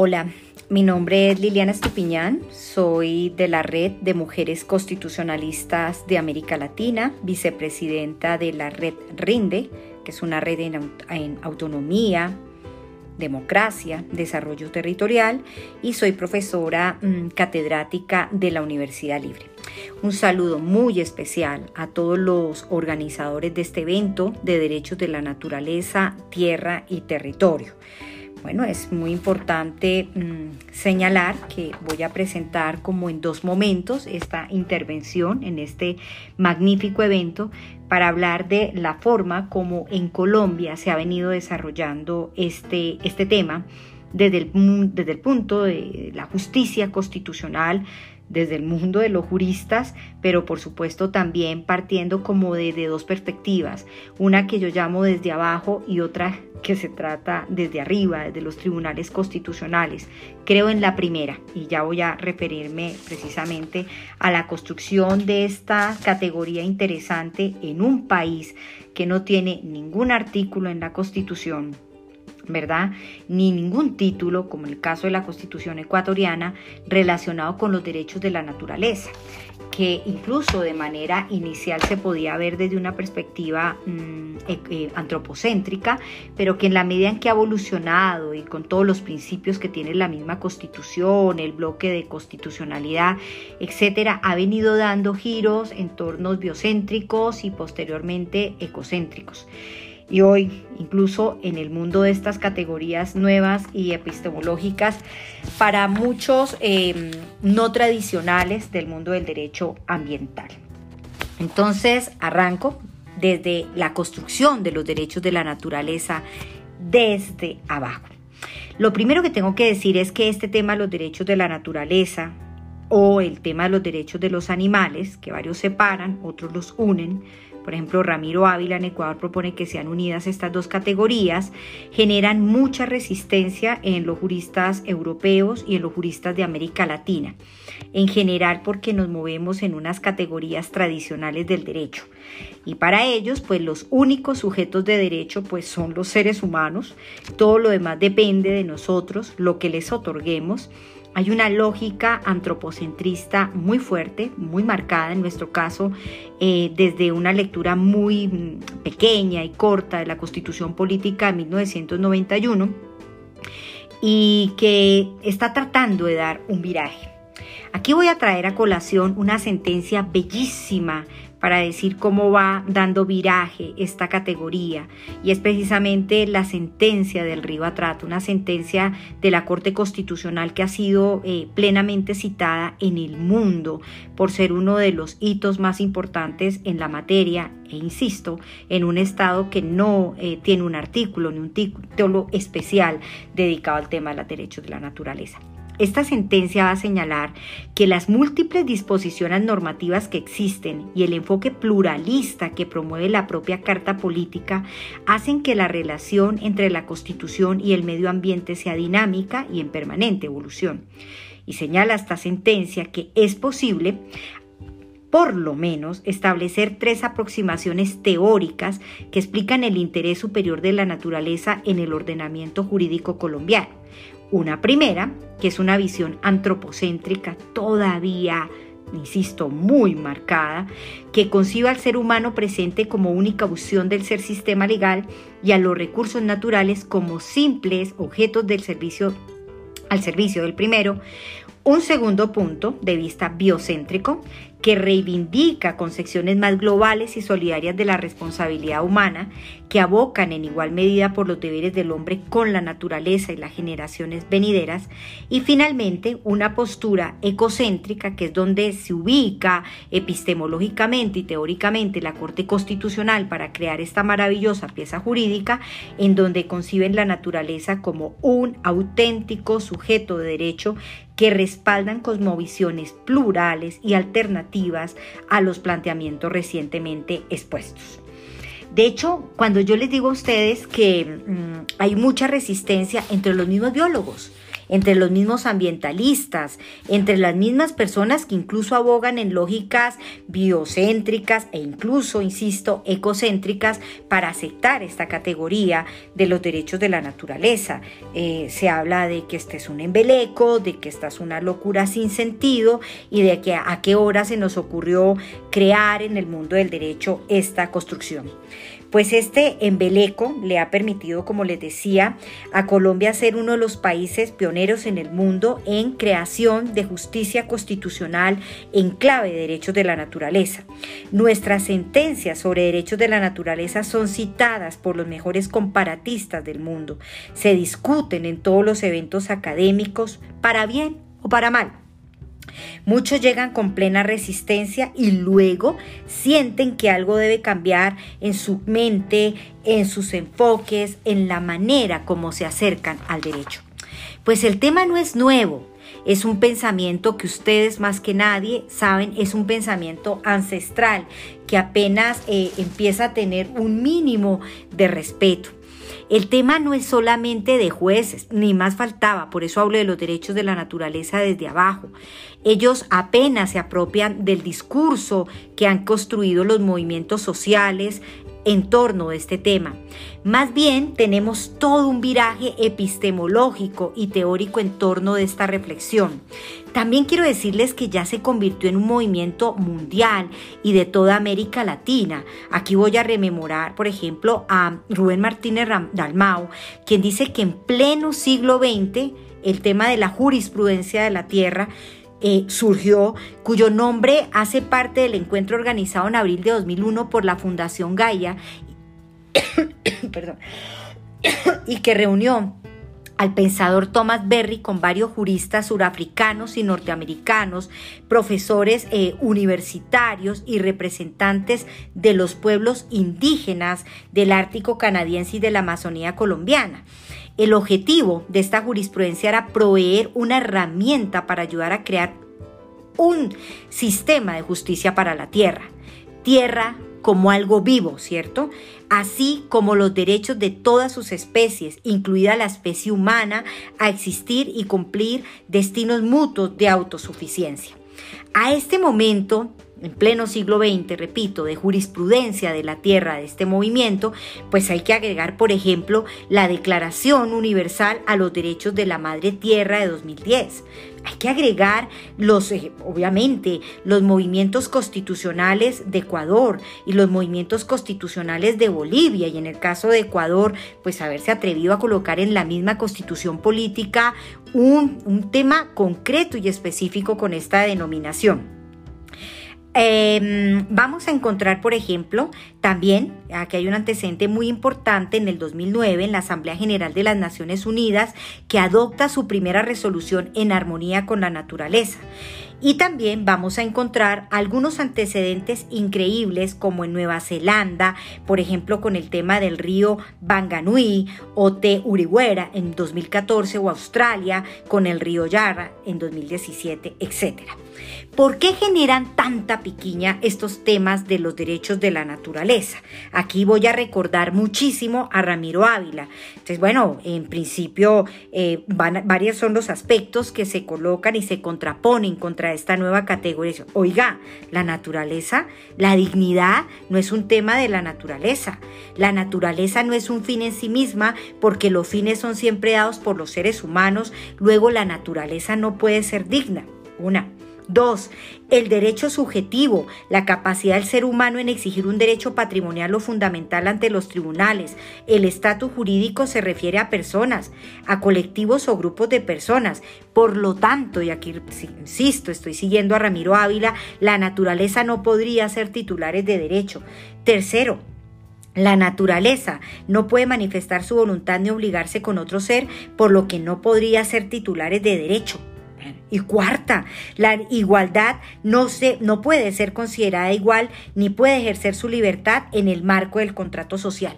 Hola, mi nombre es Liliana Estupiñán, soy de la Red de Mujeres Constitucionalistas de América Latina, vicepresidenta de la Red RINDE, que es una red en, autonomía, democracia, desarrollo territorial y soy profesora mm, catedrática de la Universidad Libre. Un saludo muy especial a todos los organizadores de este evento de derechos de la naturaleza, tierra y territorio. Bueno, es muy importante mm, señalar que voy a presentar como en dos momentos esta intervención en este magnífico evento para hablar de la forma como en Colombia se ha venido desarrollando este, este tema desde el, desde el punto de la justicia constitucional, desde el mundo de los juristas, pero por supuesto también partiendo como de, dos perspectivas, una que yo llamo desde abajo y otra que se trata desde arriba, desde los tribunales constitucionales. Creo en la primera y ya voy a referirme precisamente a la construcción de esta categoría interesante en un país que no tiene ningún artículo en la Constitución ¿verdad? Ni ningún título, como el caso de la Constitución ecuatoriana, relacionado con los derechos de la naturaleza, que incluso de manera inicial se podía ver desde una perspectiva mm, e, eh, antropocéntrica, pero que en la medida en que ha evolucionado y con todos los principios que tiene la misma Constitución, el bloque de constitucionalidad, etcétera, ha venido dando giros en tornos biocéntricos y posteriormente ecocéntricos. Y hoy, incluso en el mundo de estas categorías nuevas y epistemológicas, para muchos em, no tradicionales del mundo del derecho ambiental. Entonces, arranco desde la construcción de los derechos de la naturaleza desde abajo. Lo primero que tengo que decir es que este tema de los derechos de la naturaleza o el tema de los derechos de los animales, que varios separan, otros los unen, por ejemplo, Ramiro Ávila en Ecuador propone que sean unidas estas dos categorías, generan mucha resistencia en los juristas europeos y en los juristas de América Latina, en general porque nos movemos en unas categorías tradicionales del derecho. Y para ellos, pues los únicos sujetos de derecho pues son los seres humanos, todo lo demás depende de nosotros, lo que les otorguemos hay una lógica antropocentrista muy fuerte, muy marcada en nuestro caso, eh, desde una lectura muy mm, pequeña y corta de la Constitución Política de 1991 y que está tratando de dar un viraje. Aquí voy a traer a colación una sentencia bellísima para decir cómo va dando viraje esta categoría y es precisamente la sentencia del Trato, una sentencia de la Corte Constitucional que ha sido eh, plenamente citada en el mundo por ser uno de los hitos más importantes en la materia e insisto, en un estado que no eh, tiene un artículo ni un título especial dedicado al tema de los derechos de la naturaleza. Esta sentencia va a señalar que las múltiples disposiciones normativas que existen y el enfoque pluralista que promueve la propia Carta Política hacen que la relación entre la Constitución y el medio ambiente sea dinámica y en permanente evolución. Y señala esta sentencia que es posible por lo menos establecer tres aproximaciones teóricas que explican el interés superior de la naturaleza en el ordenamiento jurídico colombiano. Una primera, que es una visión antropocéntrica todavía, insisto, muy marcada, que concibe al ser humano presente como única opción del ser sistema legal y a los recursos naturales como simples objetos del servicio al servicio del primero, un segundo punto de vista biocéntrico que reivindica concepciones más globales y solidarias de la responsabilidad humana, que abocan en igual medida por los deberes del hombre con la naturaleza y las generaciones venideras, y finalmente una postura ecocéntrica, que es donde se ubica epistemológicamente y teóricamente la Corte Constitucional para crear esta maravillosa pieza jurídica, en donde conciben la naturaleza como un auténtico sujeto de derecho que respaldan cosmovisiones plurales y alternativas a los planteamientos recientemente expuestos. De hecho, cuando yo les digo a ustedes que mm, hay mucha resistencia entre los mismos biólogos, entre los mismos ambientalistas, entre las mismas personas que incluso abogan en lógicas biocéntricas e incluso, insisto, ecocéntricas para aceptar esta categoría de los derechos de la naturaleza. Eh, se habla de que este es un embeleco, de que esta es una locura sin sentido y de que a qué hora se nos ocurrió crear en el mundo del derecho esta construcción. Pues este embeleco le ha permitido, como les decía, a Colombia ser uno de los países pioneros en el mundo en creación de justicia constitucional en clave de derechos de la naturaleza. Nuestras sentencias sobre derechos de la naturaleza son citadas por los mejores comparatistas del mundo. Se discuten en todos los eventos académicos, para bien o para mal. Muchos llegan con plena resistencia y luego sienten que algo debe cambiar en su mente, en sus enfoques, en la manera como se acercan al derecho. Pues el tema no es nuevo, es un pensamiento que ustedes más que nadie saben, es un pensamiento ancestral que apenas eh, empieza a tener un mínimo de respeto. El tema no es solamente de jueces, ni más faltaba, por eso hablo de los derechos de la naturaleza desde abajo. Ellos apenas se apropian del discurso que han construido los movimientos sociales en torno a este tema. Más bien tenemos todo un viraje epistemológico y teórico en torno de esta reflexión. También quiero decirles que ya se convirtió en un movimiento mundial y de toda América Latina. Aquí voy a rememorar, por ejemplo, a Rubén Martínez Dalmau, quien dice que en pleno siglo XX el tema de la jurisprudencia de la tierra eh, surgió, cuyo nombre hace parte del encuentro organizado en abril de 2001 por la Fundación Gaia, y que reunió al pensador Thomas Berry con varios juristas surafricanos y norteamericanos, profesores eh, universitarios y representantes de los pueblos indígenas del Ártico canadiense y de la Amazonía colombiana. El objetivo de esta jurisprudencia era proveer una herramienta para ayudar a crear un sistema de justicia para la tierra. Tierra como algo vivo, ¿cierto? Así como los derechos de todas sus especies, incluida la especie humana, a existir y cumplir destinos mutuos de autosuficiencia. A este momento, en pleno siglo XX, repito, de jurisprudencia de la tierra de este movimiento, pues hay que agregar, por ejemplo, la Declaración Universal a los Derechos de la Madre Tierra de 2010. Hay que agregar los, eh, obviamente, los movimientos constitucionales de Ecuador y los movimientos constitucionales de Bolivia y en el caso de Ecuador, pues haberse atrevido a colocar en la misma constitución política un, un tema concreto y específico con esta denominación. Em, vamos a encontrar, por ejemplo, también, aquí hay un antecedente muy importante en el 2009 en la Asamblea General de las Naciones Unidas que adopta su primera resolución en armonía con la naturaleza. Y también vamos a encontrar algunos antecedentes increíbles como en Nueva Zelanda, por ejemplo con el tema del río Banganui o Te Urihuera en 2014 o Australia con el río Yarra en 2017, etc. ¿Por qué generan tanta piquiña estos temas de los derechos de la naturaleza? Aquí voy a recordar muchísimo a Ramiro Ávila. Entonces, bueno, en principio eh, varios son los aspectos que se colocan y se contraponen contra esta nueva categoría. Oiga, la naturaleza, la dignidad no es un tema de la naturaleza. La naturaleza no es un fin en sí misma porque los fines son siempre dados por los seres humanos. Luego la naturaleza no puede ser digna. Una. Dos, el derecho subjetivo, la capacidad del ser humano en exigir un derecho patrimonial o fundamental ante los tribunales. El estatus jurídico se refiere a personas, a colectivos o grupos de personas. Por lo tanto, y aquí insisto, estoy siguiendo a Ramiro Ávila, la naturaleza no podría ser titulares de derecho. Tercero, la naturaleza no puede manifestar su voluntad ni obligarse con otro ser, por lo que no podría ser titulares de derecho. Y cuarta, la igualdad no, se, no puede ser considerada igual ni puede ejercer su libertad en el marco del contrato social.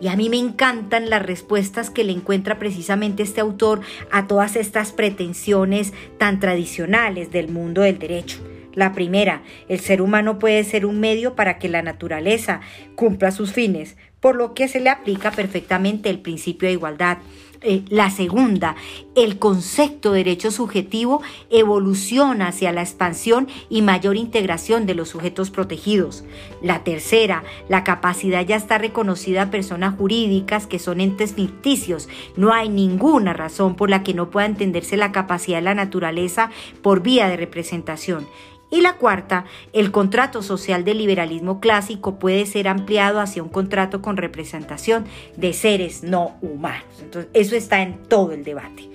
Y a mí me encantan las respuestas que le encuentra precisamente este autor a todas estas pretensiones tan tradicionales del mundo del derecho. La primera, el ser humano puede ser un medio para que la naturaleza cumpla sus fines, por lo que se le aplica perfectamente el principio de igualdad. Eh, la segunda, el concepto de derecho subjetivo evoluciona hacia la expansión y mayor integración de los sujetos protegidos. La tercera, la capacidad ya está reconocida a personas jurídicas que son entes ficticios. No hay ninguna razón por la que no pueda entenderse la capacidad de la naturaleza por vía de representación. Y la cuarta, el contrato social del liberalismo clásico puede ser ampliado hacia un contrato con representación de seres no humanos. Entonces, eso está en todo el debate.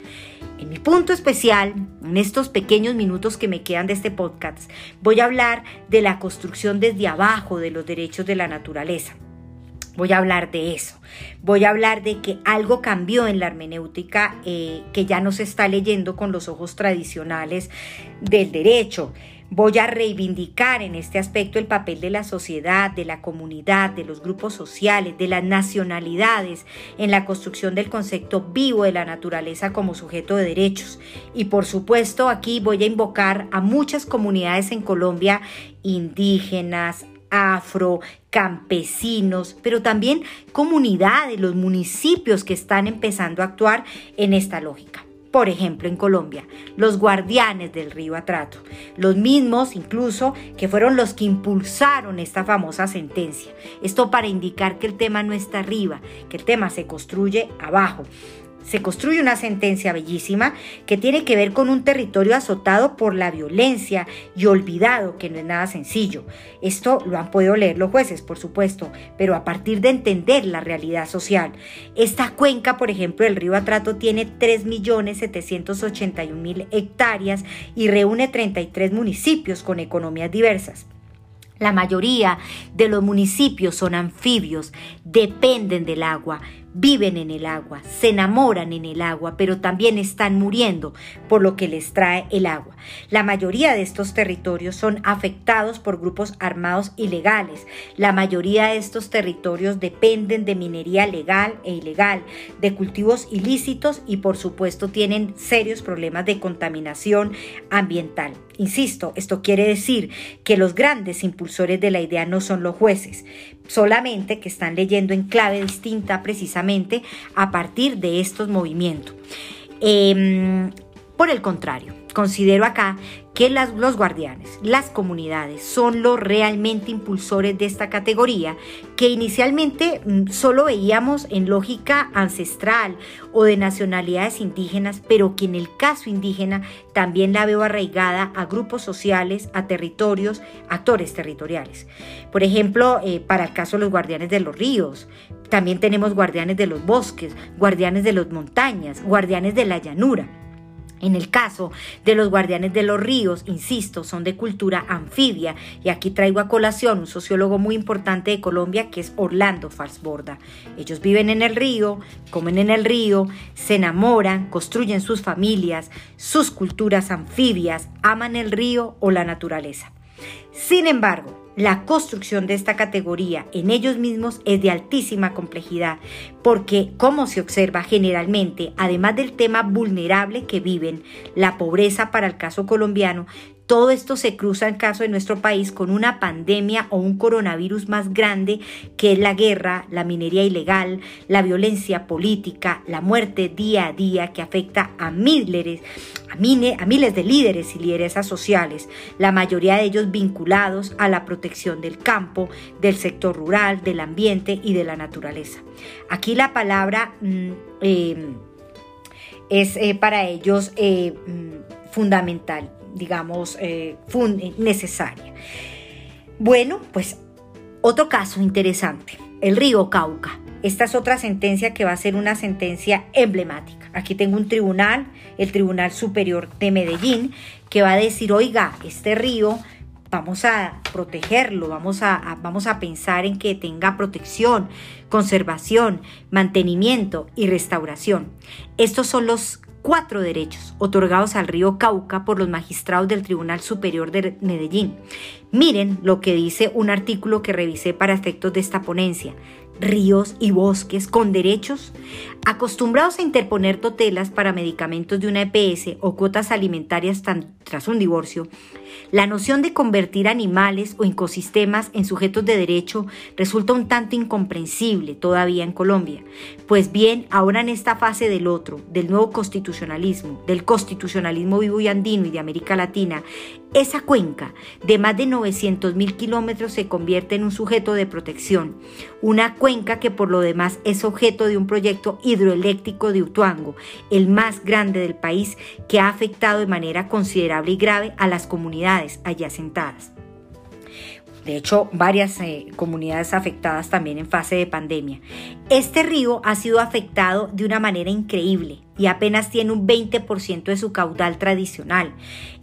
En mi punto especial, en estos pequeños minutos que me quedan de este podcast, voy a hablar de la construcción desde abajo de los derechos de la naturaleza. Voy a hablar de eso. Voy a hablar de que algo cambió en la hermenéutica eh, que ya no se está leyendo con los ojos tradicionales del derecho. Voy a reivindicar en este aspecto el papel de la sociedad, de la comunidad, de los grupos sociales, de las nacionalidades en la construcción del concepto vivo de la naturaleza como sujeto de derechos. Y por supuesto aquí voy a invocar a muchas comunidades en Colombia, indígenas, afro, campesinos, pero también comunidades, los municipios que están empezando a actuar en esta lógica. Por ejemplo, en Colombia, los guardianes del río Atrato, los mismos incluso que fueron los que impulsaron esta famosa sentencia. Esto para indicar que el tema no está arriba, que el tema se construye abajo se construye una sentencia bellísima que tiene que ver con un territorio azotado por la violencia y olvidado, que no es nada sencillo. Esto lo han podido leer los jueces, por supuesto, pero a partir de entender la realidad social. Esta cuenca, por ejemplo, del río Atrato tiene 3.781.000 hectáreas y reúne 33 municipios con economías diversas. La mayoría de los municipios son anfibios, dependen del agua, viven en el agua, se enamoran en el agua, pero también están muriendo por lo que les trae el agua. La mayoría de estos territorios son afectados por grupos armados ilegales. La mayoría de estos territorios dependen de minería legal e ilegal, de cultivos ilícitos y por supuesto tienen serios problemas de contaminación ambiental. Insisto, esto quiere decir que los grandes impulsores de la idea no son los jueces, solamente que están leyendo en clave distinta precisamente a partir de estos movimientos. Em, por el contrario, considero acá que los guardianes, las comunidades, son los realmente impulsores de esta categoría que inicialmente mm, solo veíamos en lógica ancestral o de nacionalidades indígenas, pero que en el caso indígena también la veo arraigada a grupos sociales, a territorios, actores territoriales. Por ejemplo, eh, para el caso de los guardianes de los ríos, también tenemos guardianes de los bosques, guardianes de las montañas, guardianes de la llanura. En el caso de los guardianes de los ríos, insisto, son de cultura anfibia y aquí traigo a colación un sociólogo muy importante de Colombia que es Orlando Falsborda. Ellos viven en el río, comen en el río, se enamoran, construyen sus familias, sus culturas anfibias, aman el río o la naturaleza. Sin embargo, la construcción de esta categoría en ellos mismos es de altísima complejidad, porque, como se observa generalmente, además del tema vulnerable que viven, la pobreza para el caso colombiano, todo esto se cruza en caso de nuestro país con una pandemia o un coronavirus más grande que es la guerra, la minería ilegal, la violencia política, la muerte día a día que afecta a miles, a, miles de líderes y lideresas sociales, la mayoría de ellos vinculados a la protección del campo, del sector rural, del ambiente y de la naturaleza. Aquí la palabra mm, eh, es eh, para ellos eh, mm, fundamental digamos, eh, necesaria. Bueno, pues otro caso interesante, el río Cauca. Esta es otra sentencia que va a ser una sentencia emblemática. Aquí tengo un tribunal, el Tribunal Superior de Medellín, que va a decir, oiga, este río vamos a protegerlo, vamos a, vamos a pensar en que tenga protección, conservación, mantenimiento y restauración. Estos son los cuatro derechos otorgados al río Cauca por los magistrados del Tribunal Superior de Medellín. Miren lo que dice un artículo que revisé para efectos de esta ponencia. Ríos y bosques con derechos, acostumbrados a interponer totelas para medicamentos de una EPS o cuotas alimentarias tras un divorcio, La noción de convertir animales o ecosistemas en sujetos de derecho resulta un tanto incomprensible todavía en Colombia. Pues bien, ahora en esta fase del otro, del nuevo constitucionalismo, del constitucionalismo vivo y andino y de América Latina, esa cuenca de más de 900 mil kilómetros se convierte en un sujeto de protección, una cuenca que por lo demás es objeto de un proyecto hidroeléctrico de Utuango, el más grande del país, que ha afectado de manera considerable y grave a las comunidades allí asentadas. De hecho, varias eh, comunidades afectadas también en fase de pandemia. Este río ha sido afectado de una manera increíble y apenas tiene un 20% de su caudal tradicional.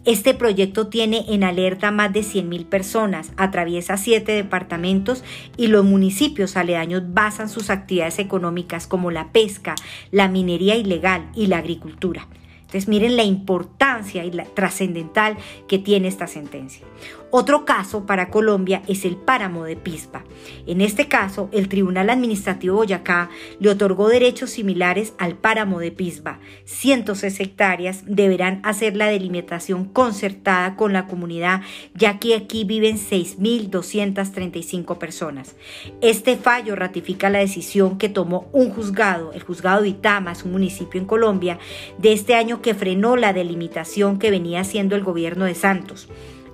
Este proyecto tiene en alerta más de 100.000 personas, atraviesa siete departamentos y los municipios aledaños basan sus actividades económicas como la pesca, la minería ilegal y la agricultura. Entonces miren la importancia y la trascendental que tiene esta sentencia. Otro caso para Colombia es el páramo de Pispa. En este caso, el Tribunal Administrativo Boyacá le otorgó derechos similares al páramo de Pispa. 106 hectáreas deberán hacer la delimitación concertada con la comunidad, ya que aquí viven 6.235 personas. Este fallo ratifica la decisión que tomó un juzgado, el juzgado de Itama, un municipio en Colombia, de este año que frenó la delimitación que venía haciendo el gobierno de Santos.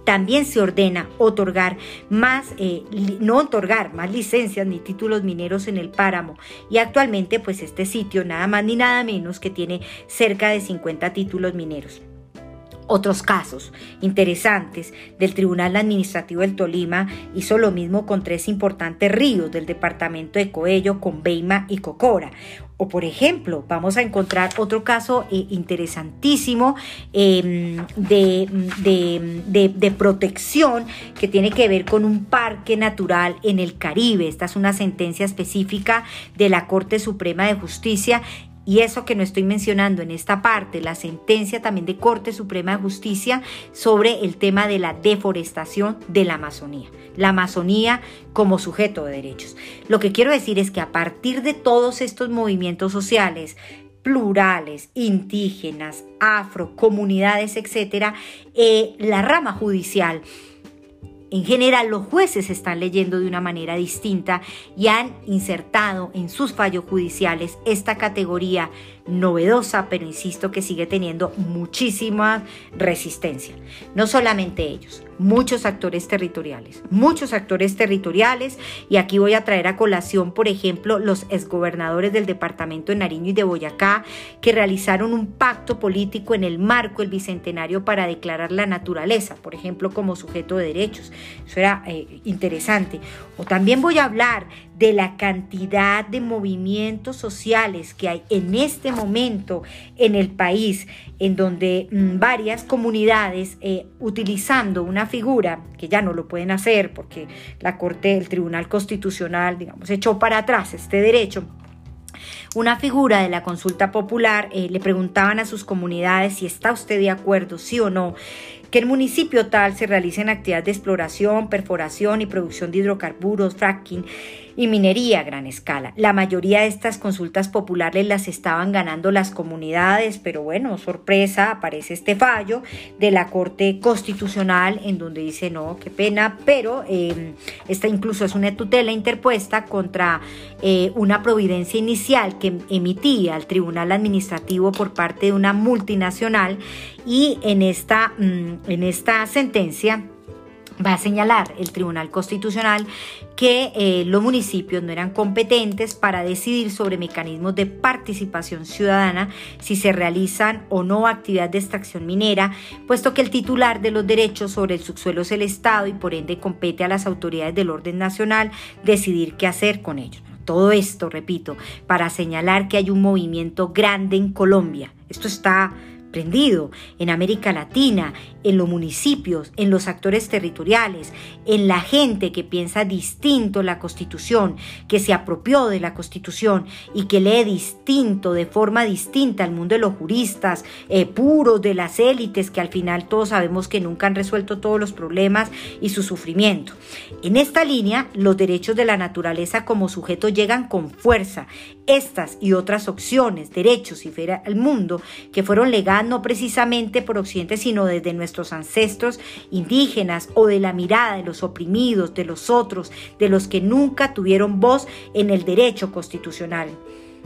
También se ordena otorgar más, eh, no otorgar más licencias ni títulos mineros en el páramo. Y actualmente, pues este sitio, nada más ni nada menos que tiene cerca de 50 títulos mineros. Otros casos interesantes del Tribunal Administrativo del Tolima hizo lo mismo con tres importantes ríos del departamento de Coello, con Beima y Cocora. O por ejemplo, vamos a encontrar otro caso eh, interesantísimo em, de, de, protección que tiene que ver con un parque natural en el Caribe. Esta es una sentencia específica de la Corte Suprema de Justicia y eso que no estoy mencionando en esta parte, la sentencia también de Corte Suprema de Justicia sobre el tema de la deforestación de la Amazonía. La Amazonía como sujeto de derechos. Lo que quiero decir es que a partir de todos estos movimientos sociales, plurales, indígenas, afro, comunidades, etcétera, eh, la rama judicial en general, los jueces están leyendo de una manera distinta y han insertado en sus fallos judiciales esta categoría novedosa, pero insisto que sigue teniendo muchísima resistencia. No solamente ellos, muchos actores territoriales, muchos actores territoriales, y aquí voy a traer a colación, por ejemplo, los exgobernadores del departamento de Nariño y de Boyacá, que realizaron un pacto político en el marco del Bicentenario para declarar la naturaleza, por ejemplo, como sujeto de derechos. Eso era eh, interesante. O también voy a hablar de la cantidad de movimientos sociales que hay en este momento en el país, en donde mm, varias comunidades, eh, utilizando una figura que ya no lo pueden hacer porque la Corte, el Tribunal Constitucional, digamos, echó para atrás este derecho, una figura de la consulta popular, eh, le preguntaban a sus comunidades si está usted de acuerdo, sí o no, que el municipio tal se realicen actividades de exploración, perforación y producción de hidrocarburos, fracking y minería a gran escala. La mayoría de estas consultas populares las estaban ganando las comunidades, pero bueno, sorpresa, aparece este fallo de la Corte Constitucional en donde dice no, qué pena, pero em, esta incluso es una tutela interpuesta contra eh, una providencia inicial que emitía el Tribunal Administrativo por parte de una multinacional y en esta, mm, en esta sentencia va a señalar el Tribunal Constitucional que eh, los municipios no eran competentes para decidir sobre mecanismos de participación ciudadana si se realizan o no actividades de extracción minera, puesto que el titular de los derechos sobre el subsuelo es el Estado y por ende compete a las autoridades del orden nacional decidir qué hacer con ellos. Todo esto, repito, para señalar que hay un movimiento grande en Colombia. Esto está en América Latina, en los municipios, en los actores territoriales, en la gente que piensa distinto la Constitución, que se apropió de la Constitución y que lee distinto, de forma distinta al mundo de los juristas, eh, puros, de las élites, que al final todos sabemos que nunca han resuelto todos los problemas y su sufrimiento. En esta línea, los derechos de la naturaleza como sujeto llegan con fuerza Estas y otras opciones, derechos y fe al mundo que fueron legadas no precisamente por Occidente, sino desde nuestros ancestros indígenas o de la mirada de los oprimidos, de los otros, de los que nunca tuvieron voz en el derecho constitucional.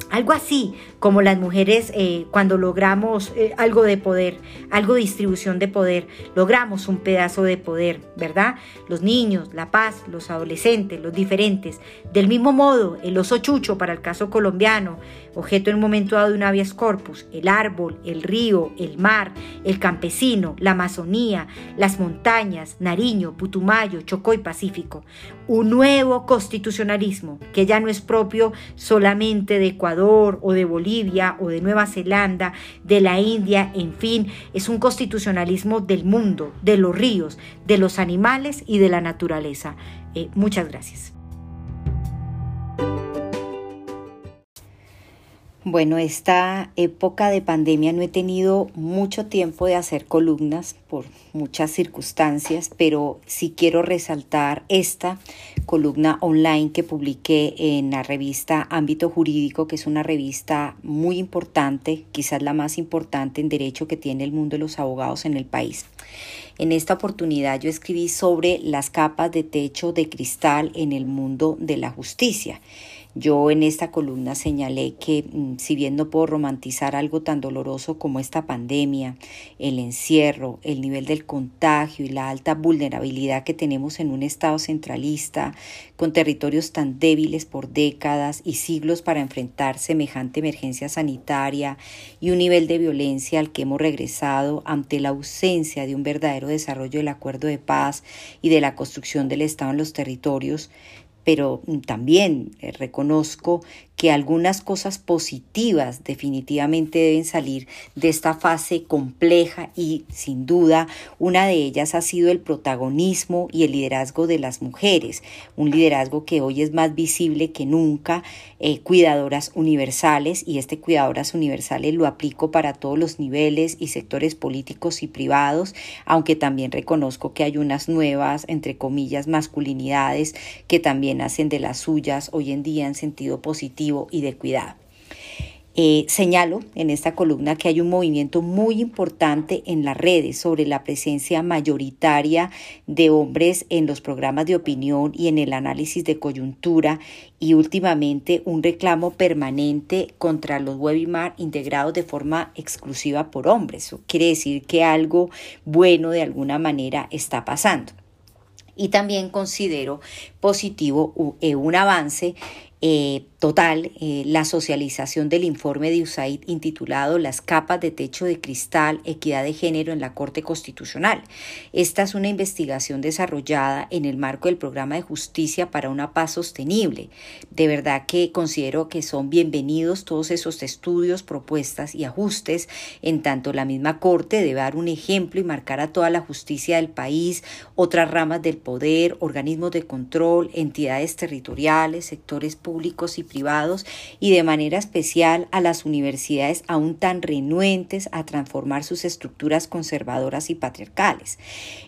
Algo así como las mujeres eh, cuando logramos eh, algo de poder, algo de distribución de poder, logramos un pedazo de poder, ¿verdad? Los niños, la paz, los adolescentes, los diferentes. Del mismo modo, el oso chucho para el caso colombiano, objeto en momento dado de un habeas corpus, el árbol, el río, el mar, el campesino, la Amazonía, las montañas, Nariño, Putumayo, Chocó y Pacífico. Un nuevo constitucionalismo que ya no es propio solamente de Ecuador o de Bolivia o de Nueva Zelanda, de la India, en fin, es un constitucionalismo del mundo, de los ríos, de los animales y de la naturaleza. Eh, muchas gracias. Bueno, esta época de pandemia no he tenido mucho tiempo de hacer columnas por muchas circunstancias, pero sí quiero resaltar esta columna online que publiqué en la revista Ámbito Jurídico, que es una revista muy importante, quizás la más importante en derecho que tiene el mundo de los abogados en el país. En esta oportunidad yo escribí sobre las capas de techo de cristal en el mundo de la justicia. Yo en esta columna señalé que mm, si bien no puedo romantizar algo tan doloroso como esta pandemia, el encierro, el nivel del contagio y la alta vulnerabilidad que tenemos en un Estado centralista, con territorios tan débiles por décadas y siglos para enfrentar semejante emergencia sanitaria y un nivel de violencia al que hemos regresado ante la ausencia de un verdadero desarrollo del acuerdo de paz y de la construcción del Estado en los territorios, pero también eh, reconozco que algunas cosas positivas definitivamente deben salir de esta fase compleja y sin duda una de ellas ha sido el protagonismo y el liderazgo de las mujeres, un liderazgo que hoy es más visible que nunca, eh, cuidadoras universales y este cuidadoras universales lo aplico para todos los niveles y sectores políticos y privados, aunque también reconozco que hay unas nuevas, entre comillas, masculinidades que también hacen de las suyas hoy en día en sentido positivo y de cuidado. Eh, señalo en esta columna que hay un movimiento muy importante en las redes sobre la presencia mayoritaria de hombres en los programas de opinión y en el análisis de coyuntura y últimamente un reclamo permanente contra los webinars integrados de forma exclusiva por hombres. Eso quiere decir que algo bueno de alguna manera está pasando. Y también considero positivo eh, un avance eh, total eh, la socialización del informe de USAID intitulado Las capas de techo de cristal, equidad de género en la Corte Constitucional. Esta es una investigación desarrollada en el marco del programa de justicia para una paz sostenible. De verdad que considero que son bienvenidos todos esos estudios, propuestas y ajustes, en tanto la misma Corte debe dar un ejemplo y marcar a toda la justicia del país, otras ramas del poder, organismos de control, entidades territoriales, sectores públicos y privados y de manera especial a las universidades aún tan renuentes a transformar sus estructuras conservadoras y patriarcales.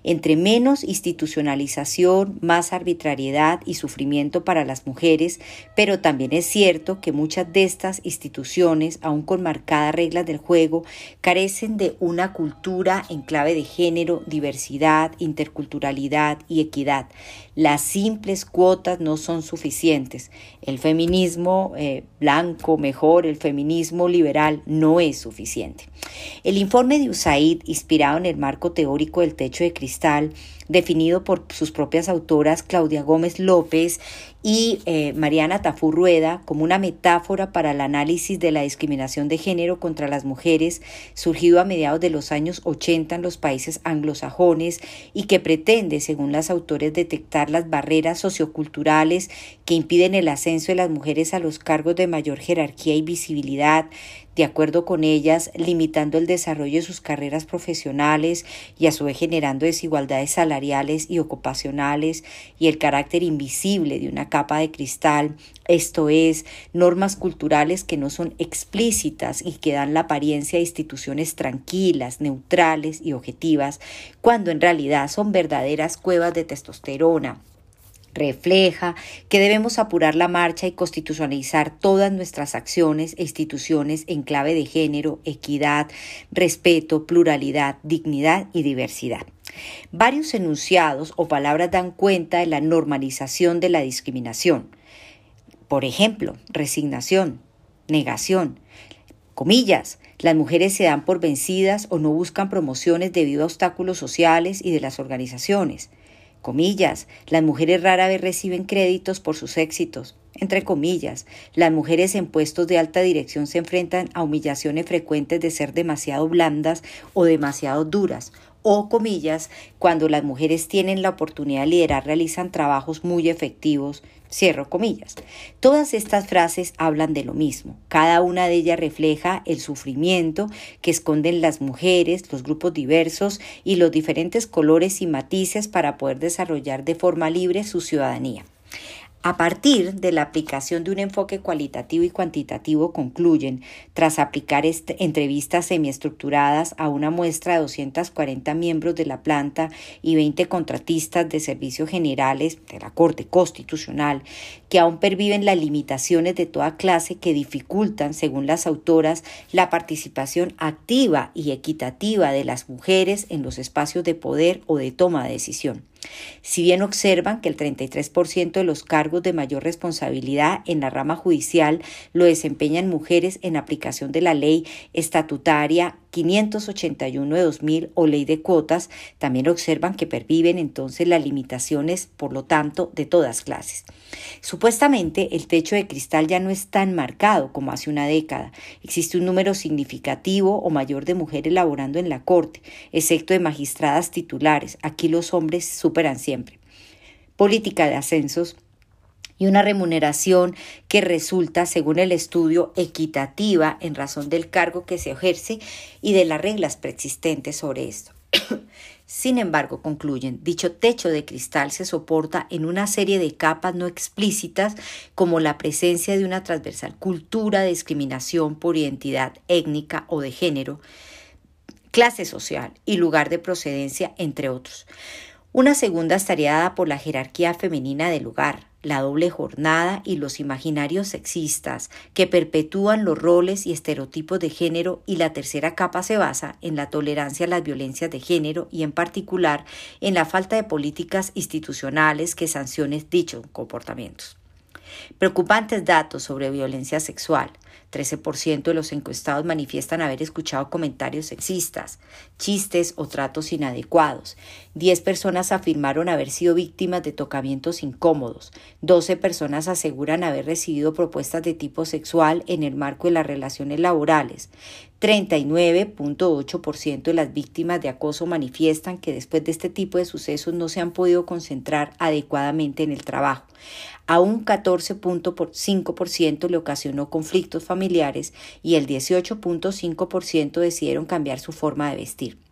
Entre menos institucionalización, más arbitrariedad y sufrimiento para las mujeres, pero también es cierto que muchas de estas instituciones, aún con marcadas reglas del juego, carecen de una cultura en clave de género, diversidad, interculturalidad y equidad. Las simples cuotas no son suficientes. El feminismo eh, blanco, mejor, el feminismo liberal no es suficiente. El informe de USAID, inspirado en el marco teórico del techo de cristal, definido por sus propias autoras Claudia Gómez López y eh, Mariana Tafú Rueda como una metáfora para el análisis de la discriminación de género contra las mujeres, surgido a mediados de los años 80 en los países anglosajones y que pretende, según las autores, detectar las barreras socioculturales que impiden el ascenso de las mujeres a los cargos de mayor jerarquía y visibilidad, de acuerdo con ellas, limitando el desarrollo de sus carreras profesionales y a su vez generando desigualdades salariales y ocupacionales y el carácter invisible de una capa de cristal, esto es, normas culturales que no son explícitas y que dan la apariencia de instituciones tranquilas, neutrales y objetivas, cuando en realidad son verdaderas cuevas de testosterona refleja que debemos apurar la marcha y constitucionalizar todas nuestras acciones e instituciones en clave de género, equidad, respeto, pluralidad, dignidad y diversidad. Varios enunciados o palabras dan cuenta de la normalización de la discriminación. Por ejemplo, resignación, negación, comillas, las mujeres se dan por vencidas o no buscan promociones debido a obstáculos sociales y de las organizaciones. Comillas, las mujeres rara vez reciben créditos por sus éxitos. Entre comillas, las mujeres en puestos de alta dirección se enfrentan a humillaciones frecuentes de ser demasiado blandas o demasiado duras o comillas, cuando las mujeres tienen la oportunidad de liderar, realizan trabajos muy efectivos, cierro comillas. Todas estas frases hablan de lo mismo. Cada una de ellas refleja el sufrimiento que esconden las mujeres, los grupos diversos y los diferentes colores y matices para poder desarrollar de forma libre su ciudadanía. A partir de la aplicación de un enfoque cualitativo y cuantitativo concluyen, tras aplicar entrevistas semiestructuradas a una muestra de 240 miembros de la planta y 20 contratistas de servicios generales de la Corte Constitucional, que aún perviven las limitaciones de toda clase que dificultan, según las autoras, la participación activa y equitativa de las mujeres en los espacios de poder o de toma de decisión. Si bien observan que el 33% de los cargos de mayor responsabilidad en la rama judicial lo desempeñan mujeres en aplicación de la ley estatutaria 581 de 2000 o ley de cuotas, también observan que perviven entonces las limitaciones, por lo tanto, de todas clases. Supuestamente el techo de cristal ya no es tan marcado como hace una década. Existe un número significativo o mayor de mujeres laborando en la Corte, excepto de magistradas titulares. Aquí los hombres superan siempre. Política de ascensos y una remuneración que resulta, según el estudio, equitativa en razón del cargo que se ejerce y de las reglas preexistentes sobre esto. Sin embargo, concluyen, dicho techo de cristal se soporta en una serie de capas no explícitas como la presencia de una transversal cultura de discriminación por identidad étnica o de género, clase social y lugar de procedencia, entre otros. Una segunda estaría dada por la jerarquía femenina del lugar, la doble jornada y los imaginarios sexistas que perpetúan los roles y estereotipos de género y la tercera capa se basa en la tolerancia a las violencias de género y en particular en la falta de políticas institucionales que sancionen dichos comportamientos. Preocupantes datos sobre violencia sexual. 13% de los encuestados manifiestan haber escuchado comentarios sexistas, chistes o tratos inadecuados. 10 personas afirmaron haber sido víctimas de tocamientos incómodos. 12 personas aseguran haber recibido propuestas de tipo sexual en el marco de las relaciones laborales. 39.8% de las víctimas de acoso manifiestan que después de este tipo de sucesos no se han podido concentrar adecuadamente en el trabajo. A un 14.5% le ocasionó conflictos familiares y el 18.5% decidieron cambiar su forma de vestir.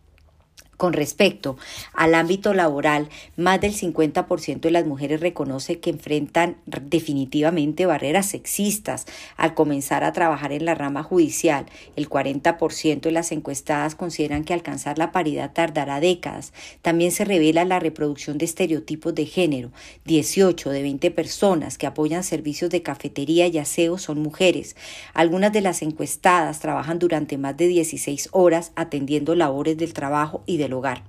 Con respecto al ámbito laboral, más del 50% de las mujeres reconoce que enfrentan definitivamente barreras sexistas al comenzar a trabajar en la rama judicial. El 40% de las encuestadas consideran que alcanzar la paridad tardará décadas. También se revela la reproducción de estereotipos de género. 18 de 20 personas que apoyan servicios de cafetería y aseo son mujeres. Algunas de las encuestadas trabajan durante más de 16 horas atendiendo labores del trabajo y de lugar.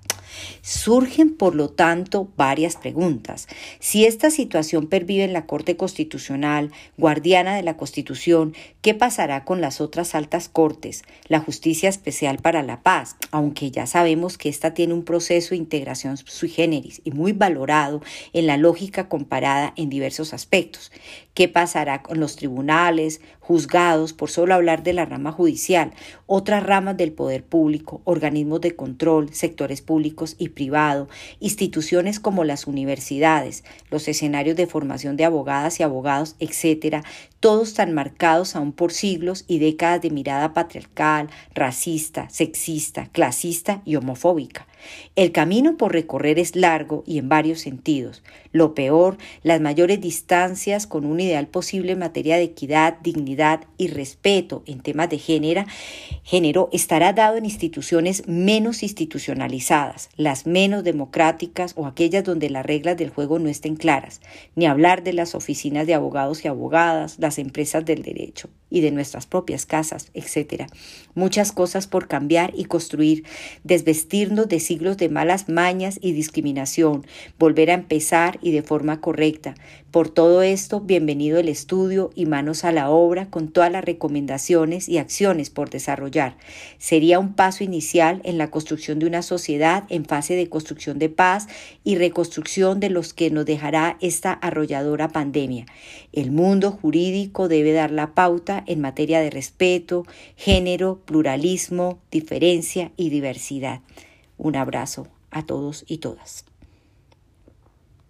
Surgen, por lo tanto, varias preguntas. Si esta situación pervive en la Corte Constitucional, guardiana de la Constitución, ¿qué pasará con las otras altas cortes, la Justicia Especial para la Paz, aunque ya sabemos que esta tiene un proceso de integración sui generis y muy valorado en la lógica comparada en diversos aspectos? ¿Qué pasará con los tribunales, juzgados, por solo hablar de la rama judicial, otras ramas del poder público, organismos de control, sectores públicos y privado, instituciones como las universidades, los escenarios de formación de abogadas y abogados, etcétera, todos tan marcados aún por siglos y décadas de mirada patriarcal, racista, sexista, clasista y homofóbica. El camino por recorrer es largo y en varios sentidos. Lo peor, las mayores distancias con un ideal posible en materia de equidad, dignidad y respeto en temas de género, género estará dado en instituciones menos institucionalizadas, las menos democráticas o aquellas donde las reglas del juego no estén claras, ni hablar de las oficinas de abogados y abogadas, las empresas del derecho y de nuestras propias casas, etc. Muchas cosas por cambiar y construir, desvestirnos de siglos de malas mañas y discriminación, volver a empezar y de forma correcta. Por todo esto, bienvenido el estudio y manos a la obra con todas las recomendaciones y acciones por desarrollar. Sería un paso inicial en la construcción de una sociedad en fase de construcción de paz y reconstrucción de los que nos dejará esta arrolladora pandemia. El mundo jurídico debe dar la pauta en materia de respeto, género, pluralismo, diferencia y diversidad. Un abrazo a todos y todas.